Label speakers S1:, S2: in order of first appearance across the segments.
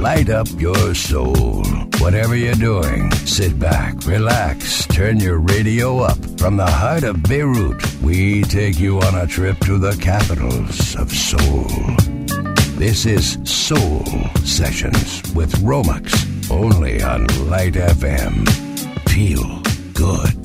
S1: light up your soul. Whatever you're doing, sit back, relax, turn your radio up. From the heart of Beirut, we take you on a trip to the capitals of soul. This is Soul Sessions with Romex, only on Light FM. Feel good.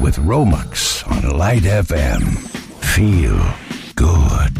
S2: With
S3: Romex on Light FM. Feel good.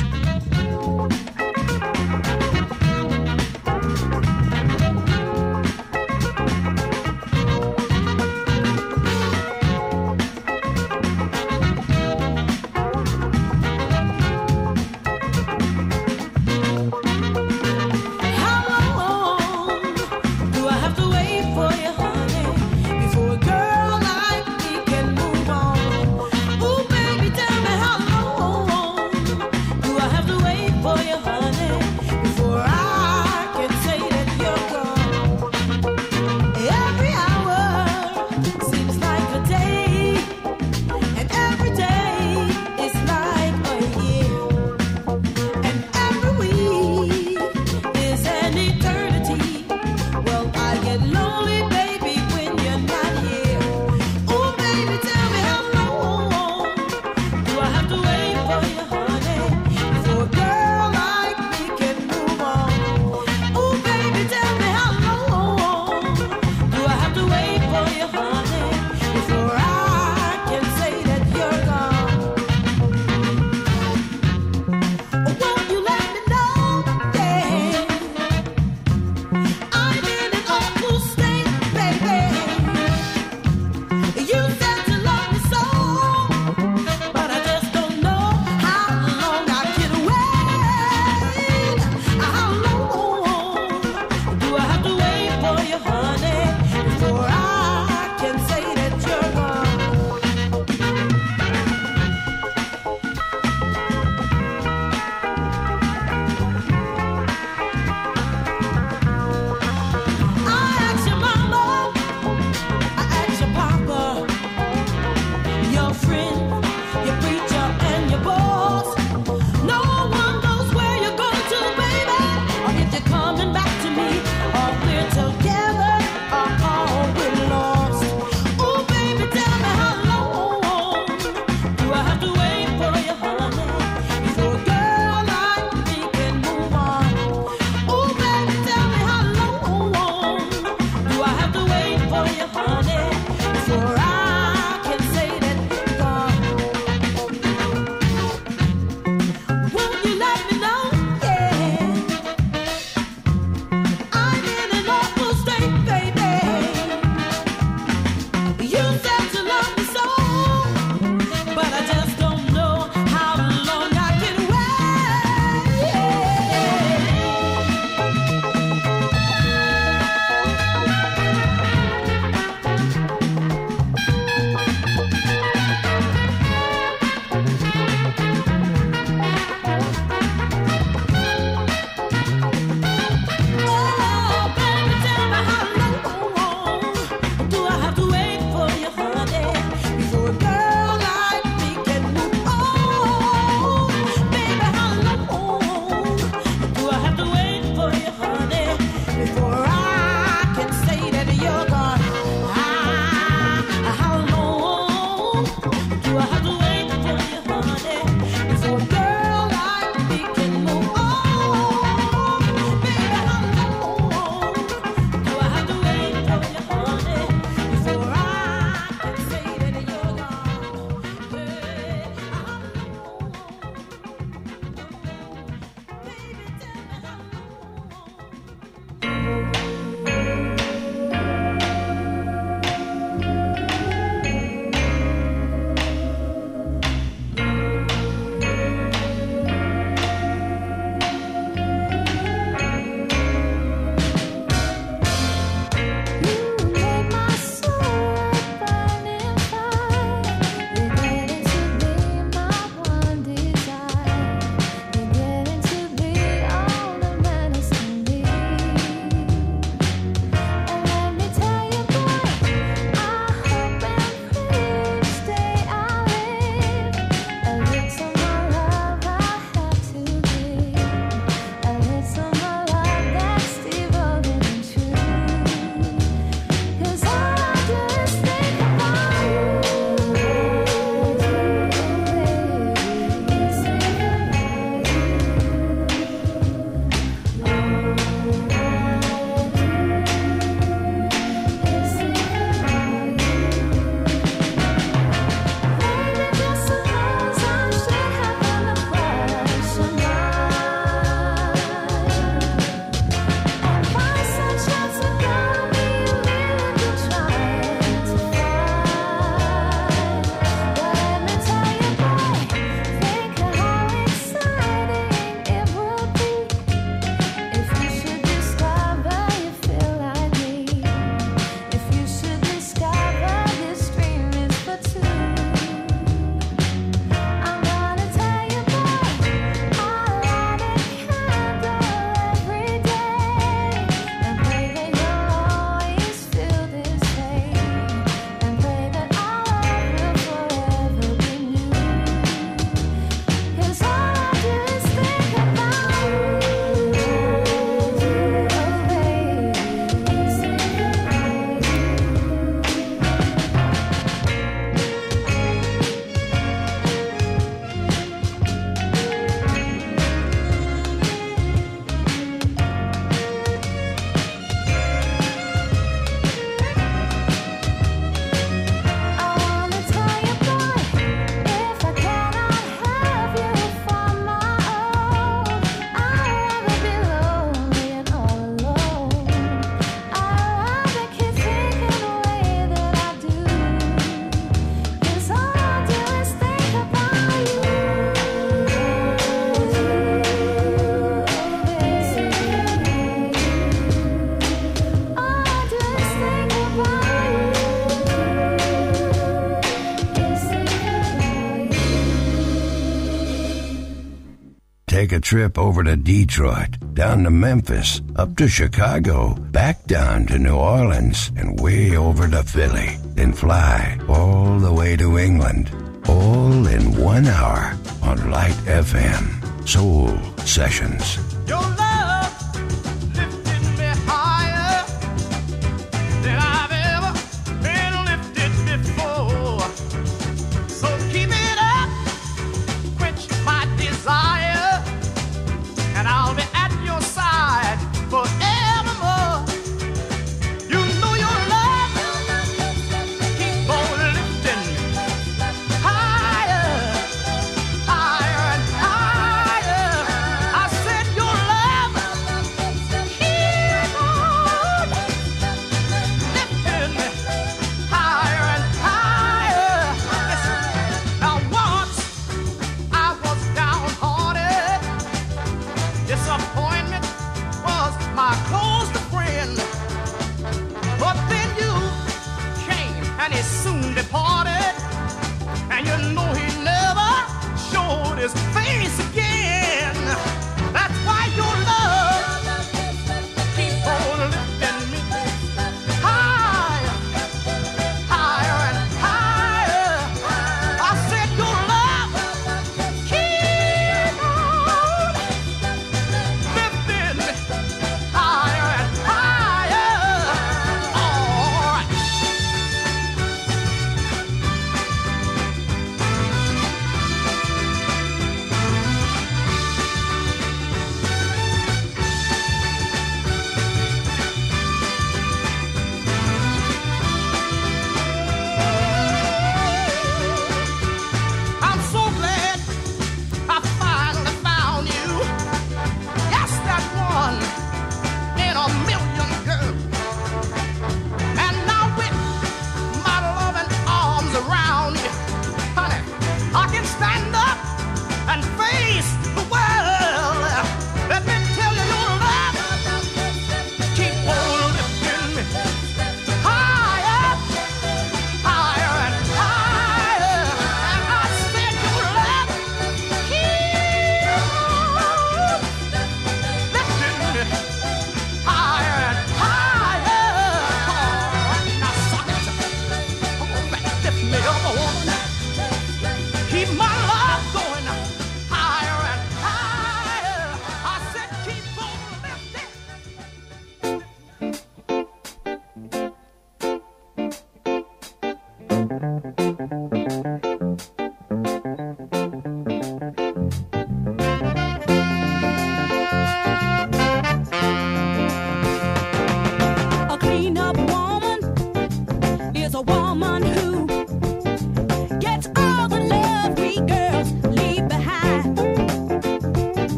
S4: take a trip over to Detroit, down to Memphis, up to Chicago, back down to New Orleans, and way over to Philly, then fly all the way to England, all in one hour on Light FM. Soul Sessions.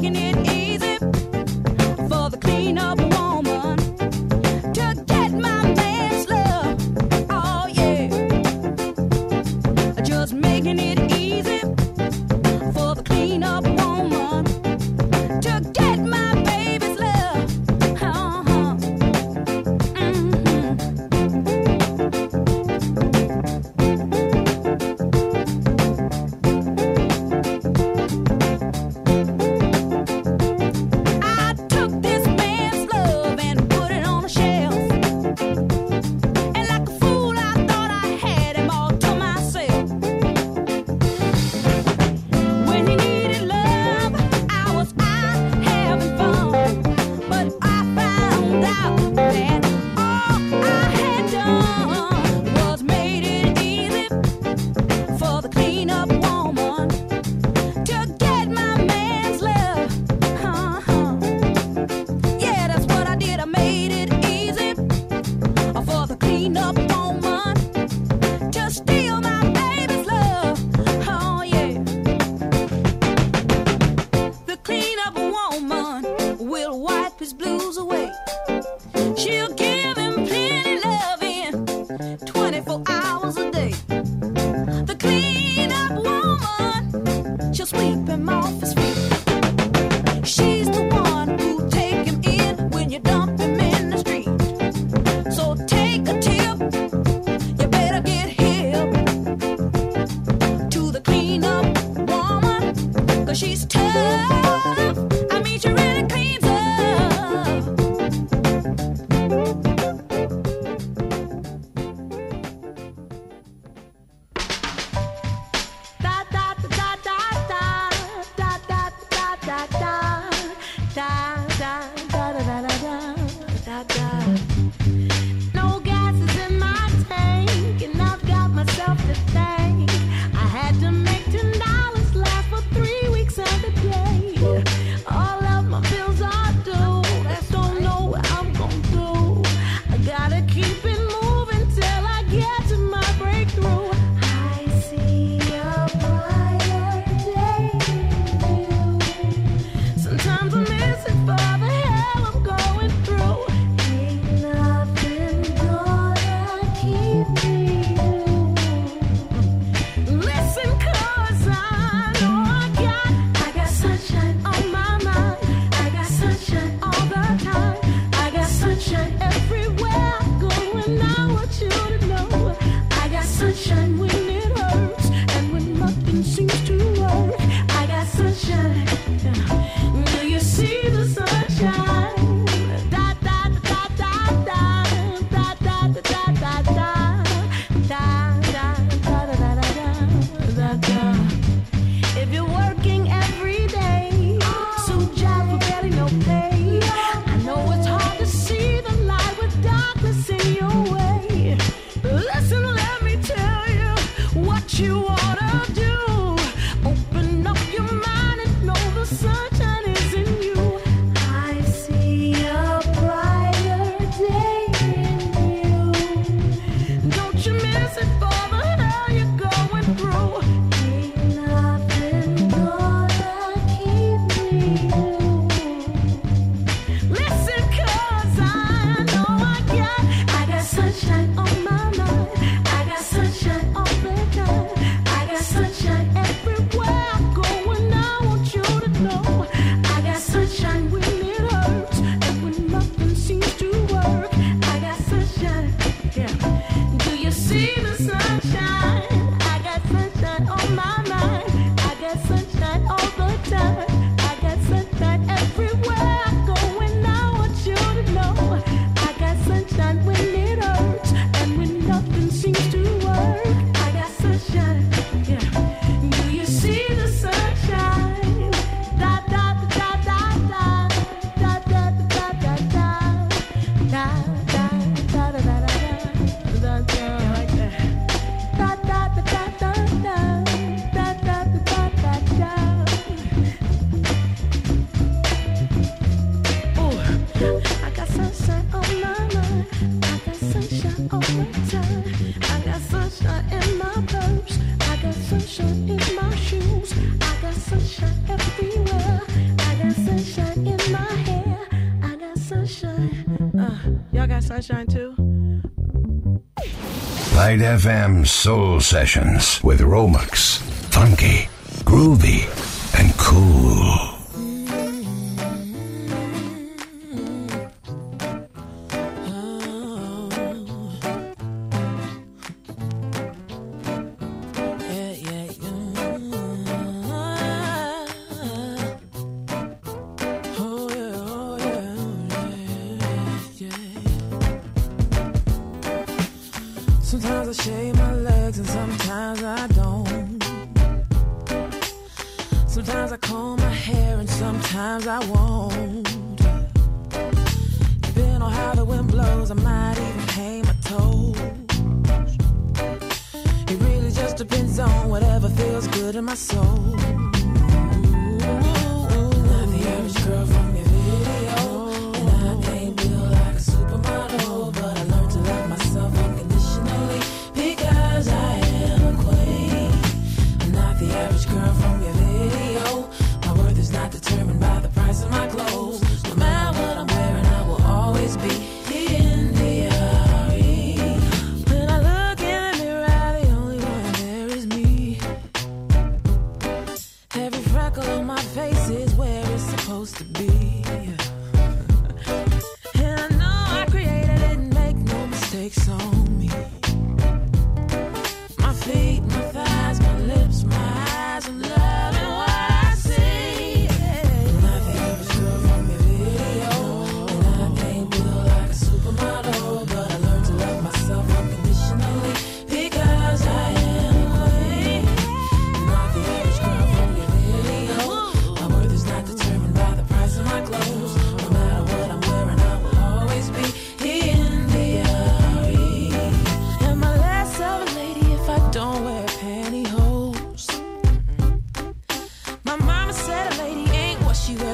S5: taking it Light FM Soul Sessions with Romex. Funky, groovy,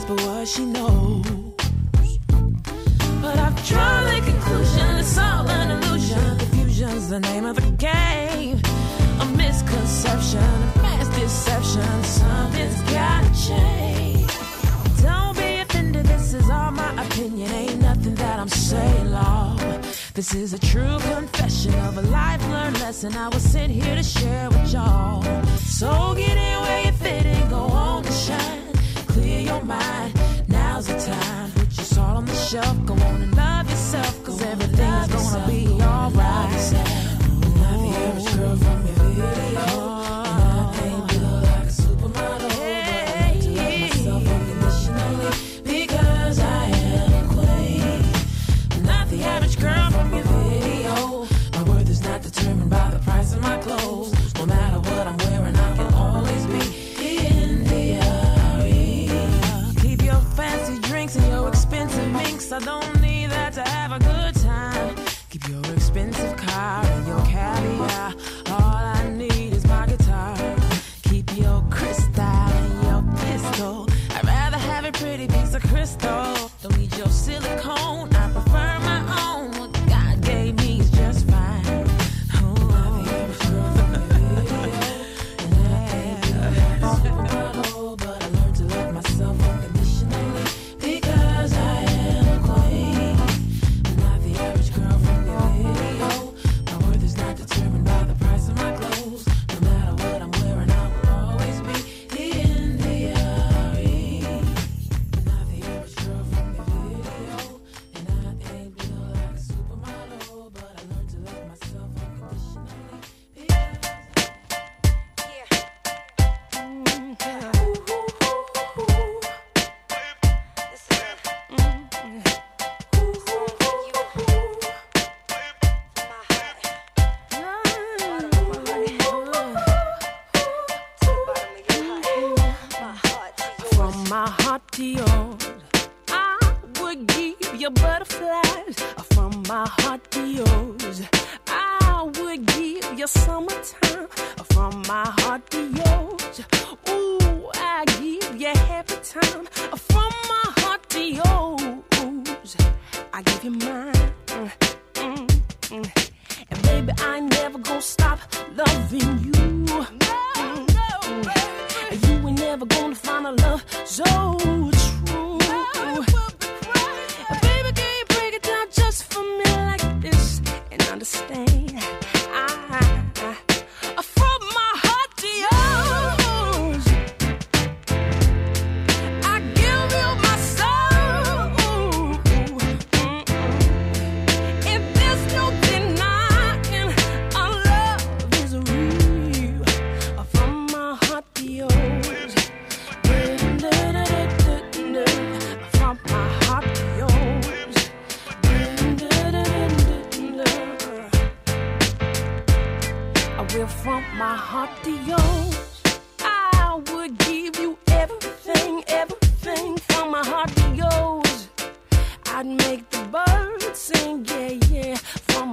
S5: For but what she knows. But I've drawn the conclusion it's all
S6: an illusion. Confusion's
S3: the name of the game. A misconception, a mass deception. Something's gotta change. Don't be offended, this is all my opinion. Ain't nothing that I'm saying, law. This is a true confession of a life learned lesson I was sent here to share with y'all. So get in your mind. Now's the time. Put your salt on the shelf. Go on and love yourself. Cause everything's gonna be alright.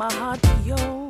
S3: my heart to yours.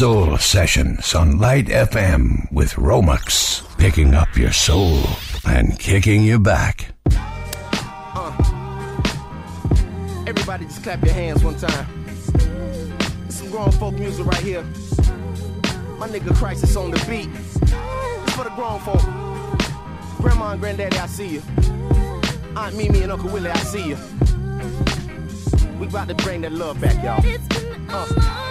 S3: Soul
S6: Sessions on Light FM with Romex, picking up your soul and kicking you back.
S7: Uh, everybody just clap your hands one time. It's some grown folk music right here. My nigga Crisis on the beat. It's for the grown folk. Grandma and Granddaddy, I see you. Aunt Mimi and Uncle Willie, I see you. We about to bring that love back, y'all. Uh.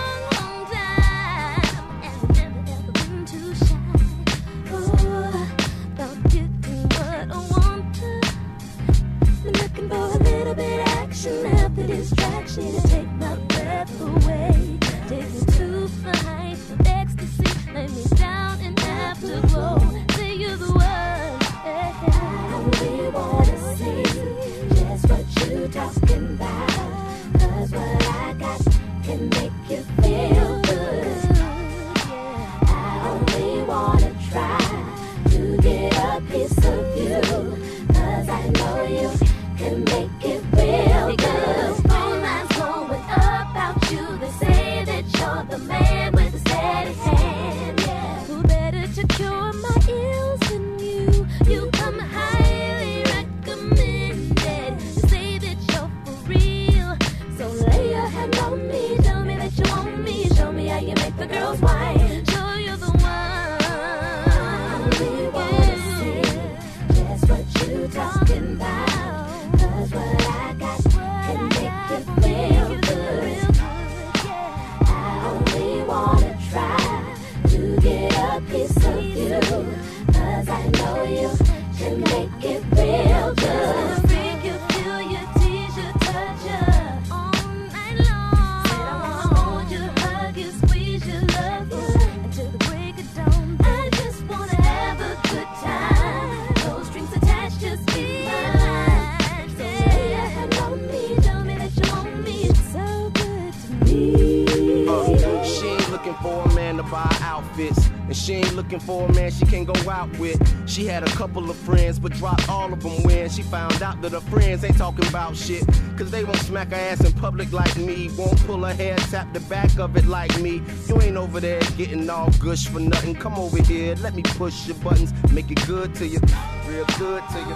S7: She had a couple of friends, but dropped all of them when she found out that her friends ain't talking about shit. Cause they won't smack her ass in public like me. Won't pull her hair, tap the back of it like me. You ain't over there getting all gush for nothing. Come over here, let me push your buttons, make it good to you, real good to you.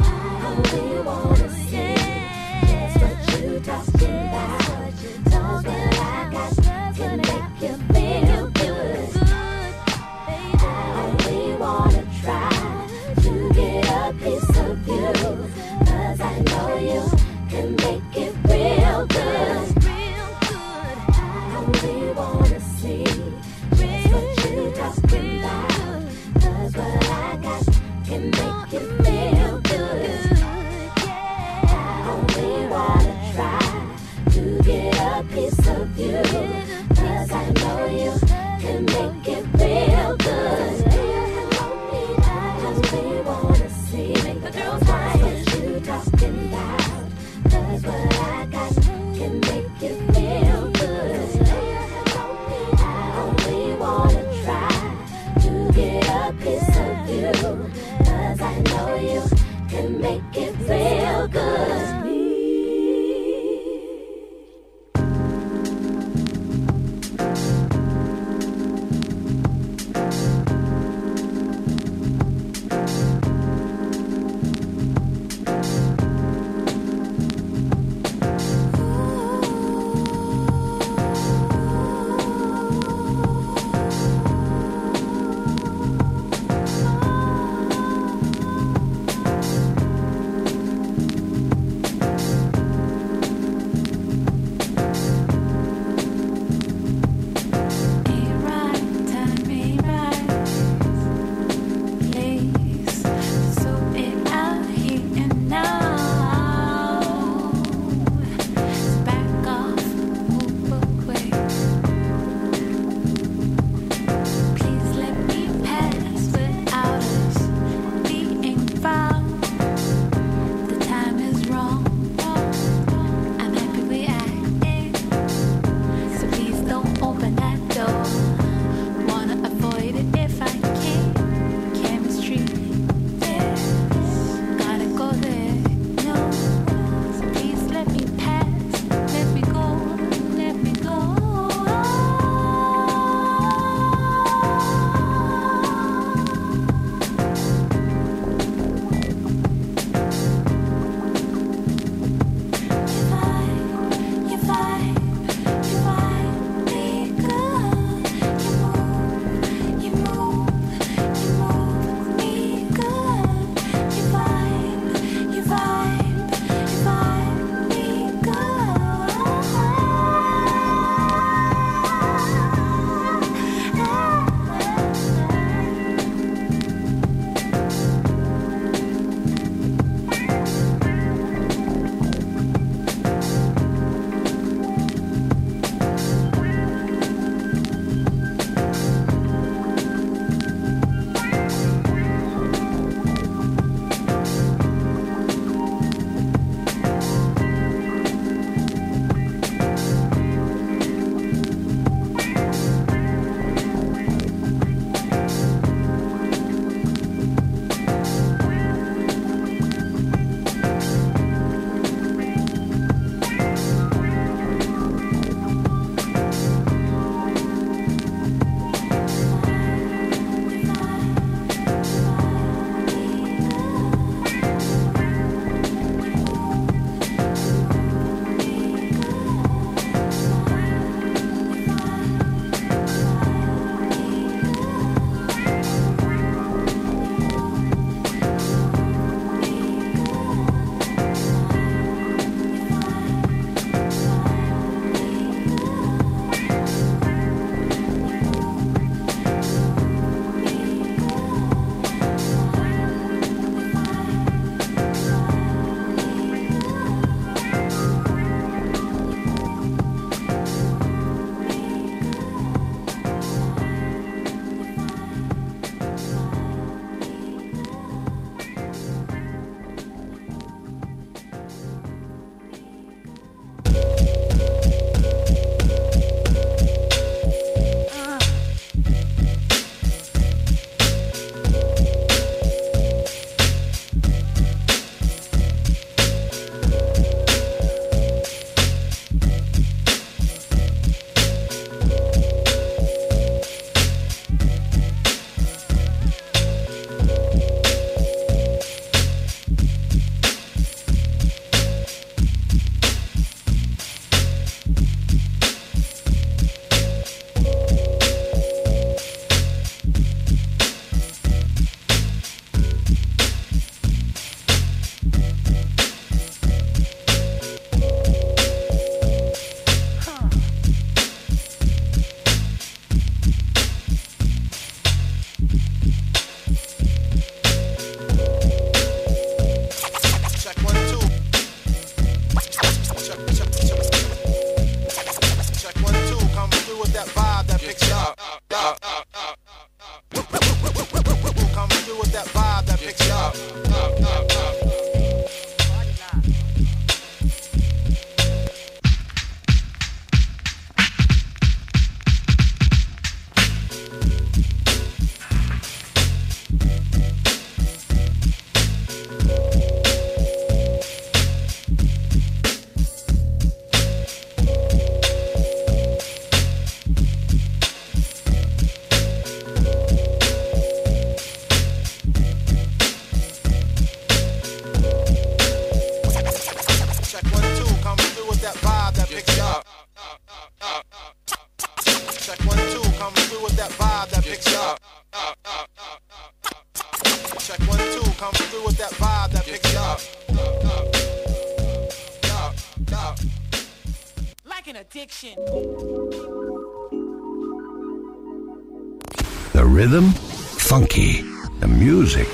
S6: rhythm, funky. The music,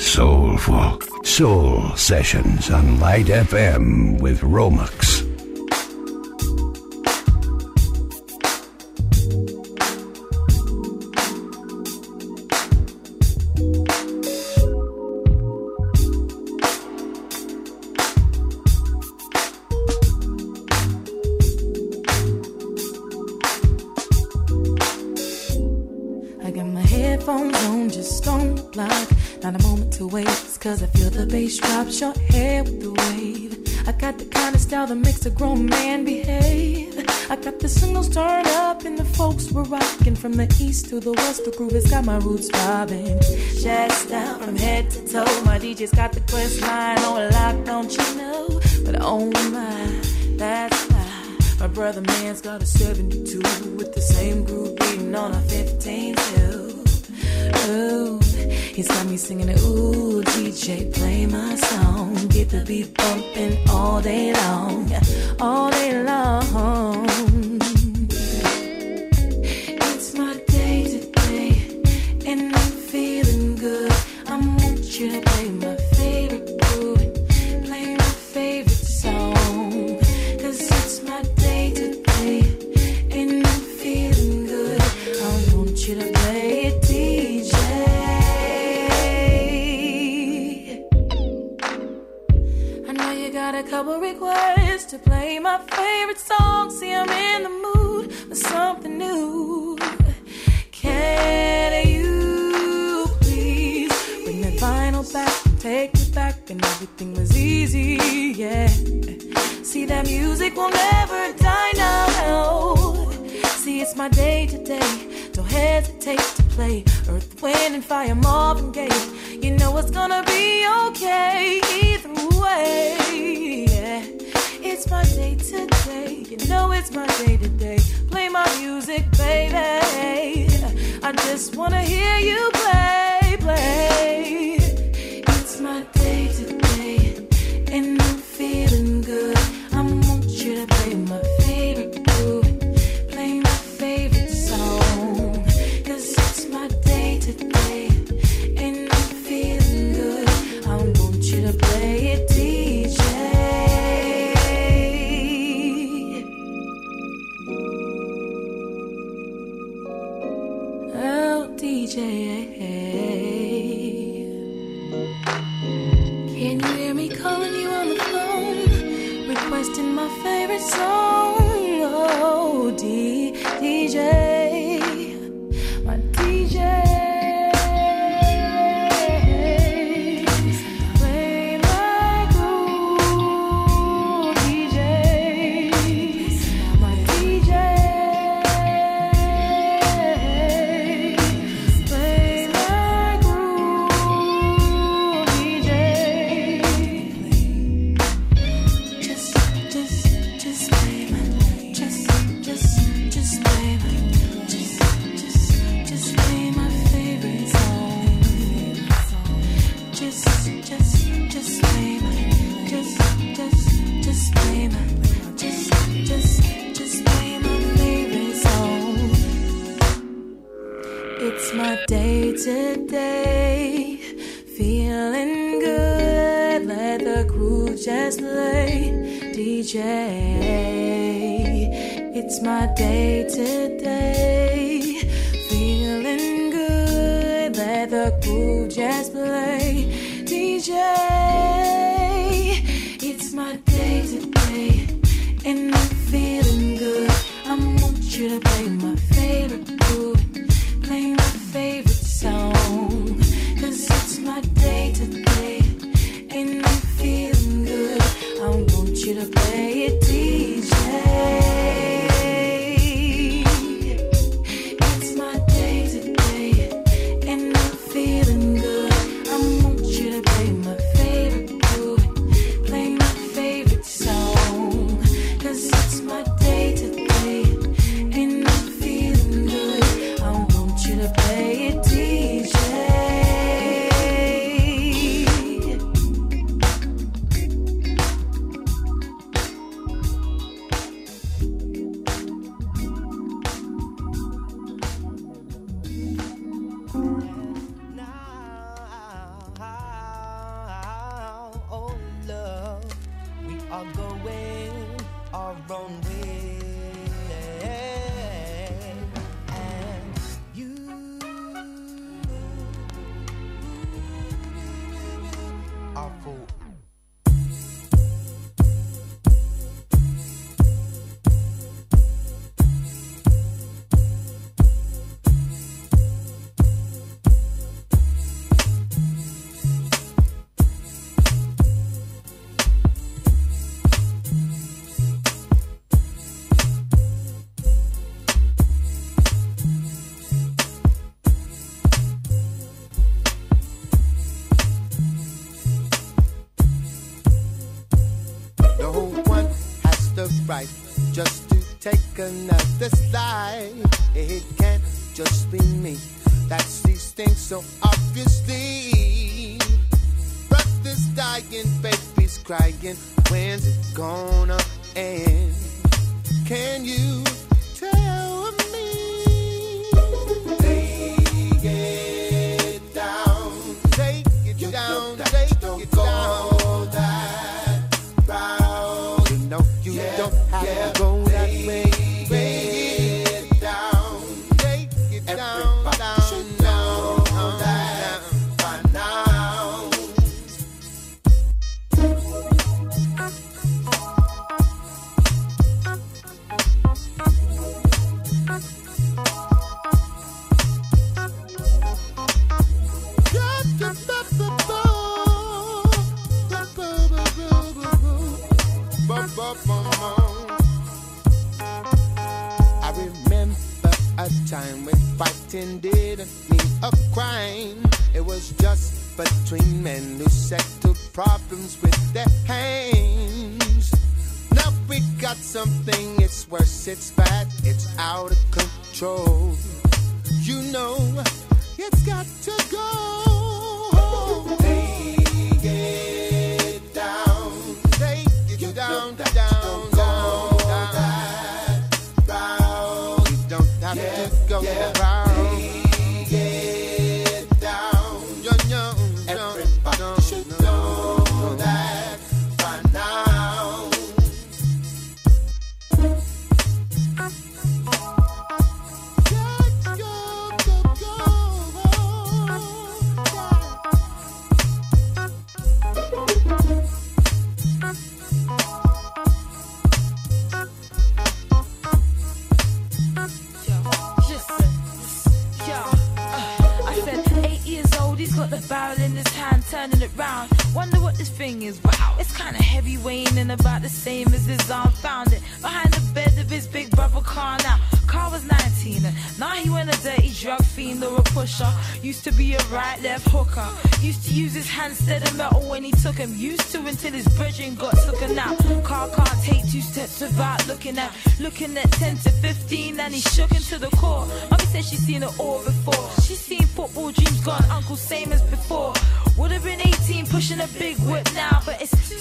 S6: soulful. Soul Sessions on Light FM with
S3: Romex. to the west, the groove has got my roots bobbing. Jazz down from head to toe, my DJ's got the quest line oh, on lock, don't you know? But oh my, that's why my brother man's got a 72 with the same groove beating on a 15 too. Ooh, he's got me singing, ooh, DJ, play my song. Get the beat bumping all day long, all day long.
S8: between men who settle problems with their hands. Now we got something, it's worse, it's
S3: better.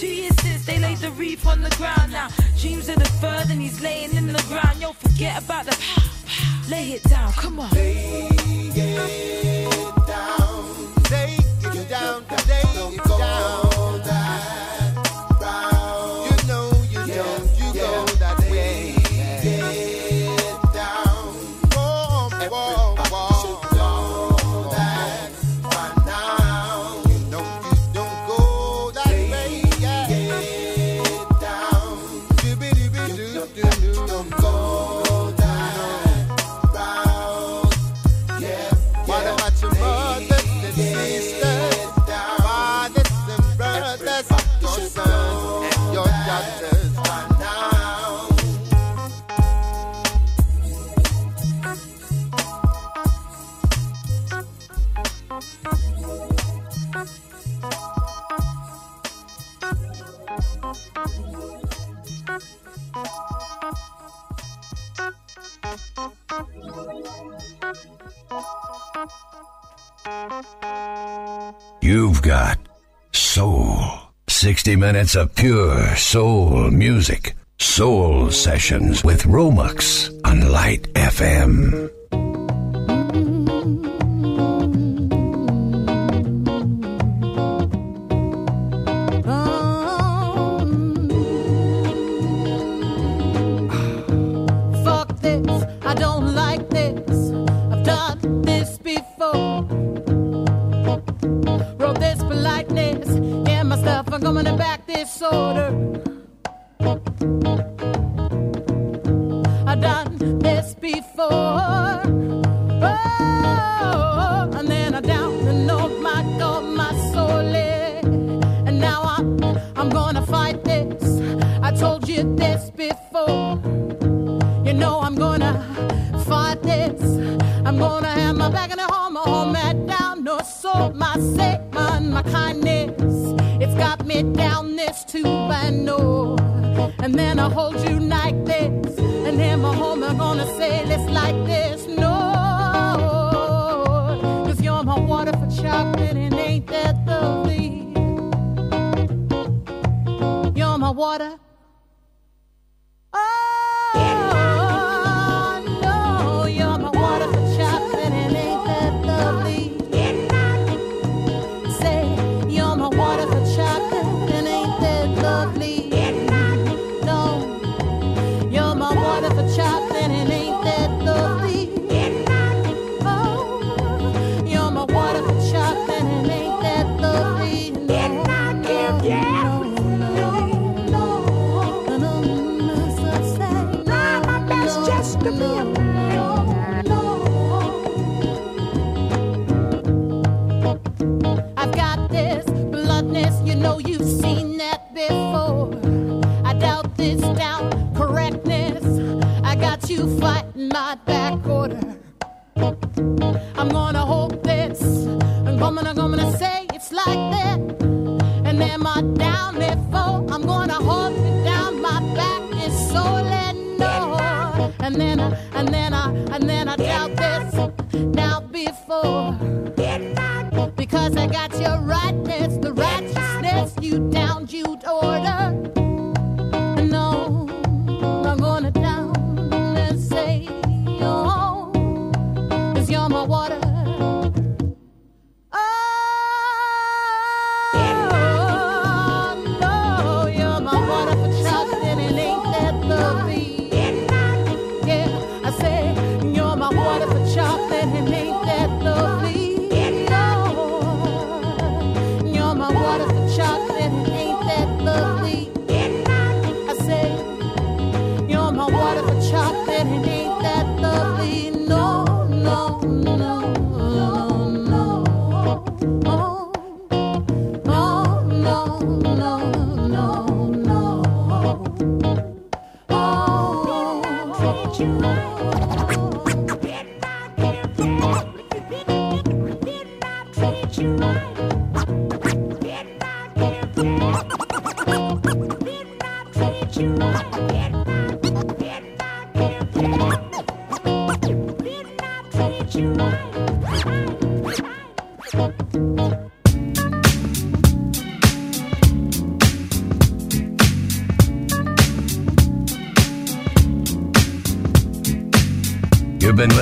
S3: Two years since they laid the reef on the ground now. Dreams of the fur and he's laying in the ground. Yo, forget about the pow, pow. Lay it down, come on.
S8: Lay it down.
S6: minutes of pure soul music. Soul Sessions with Romex on Light FM.
S9: and then I doubt this now before. Because I got your
S6: right.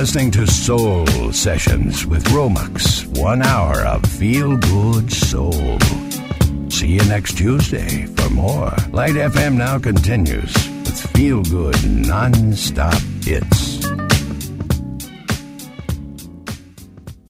S6: listening to Soul Sessions with Romex. One hour of feel good soul. See you next Tuesday for more. Light FM now continues with feel good non stop hits.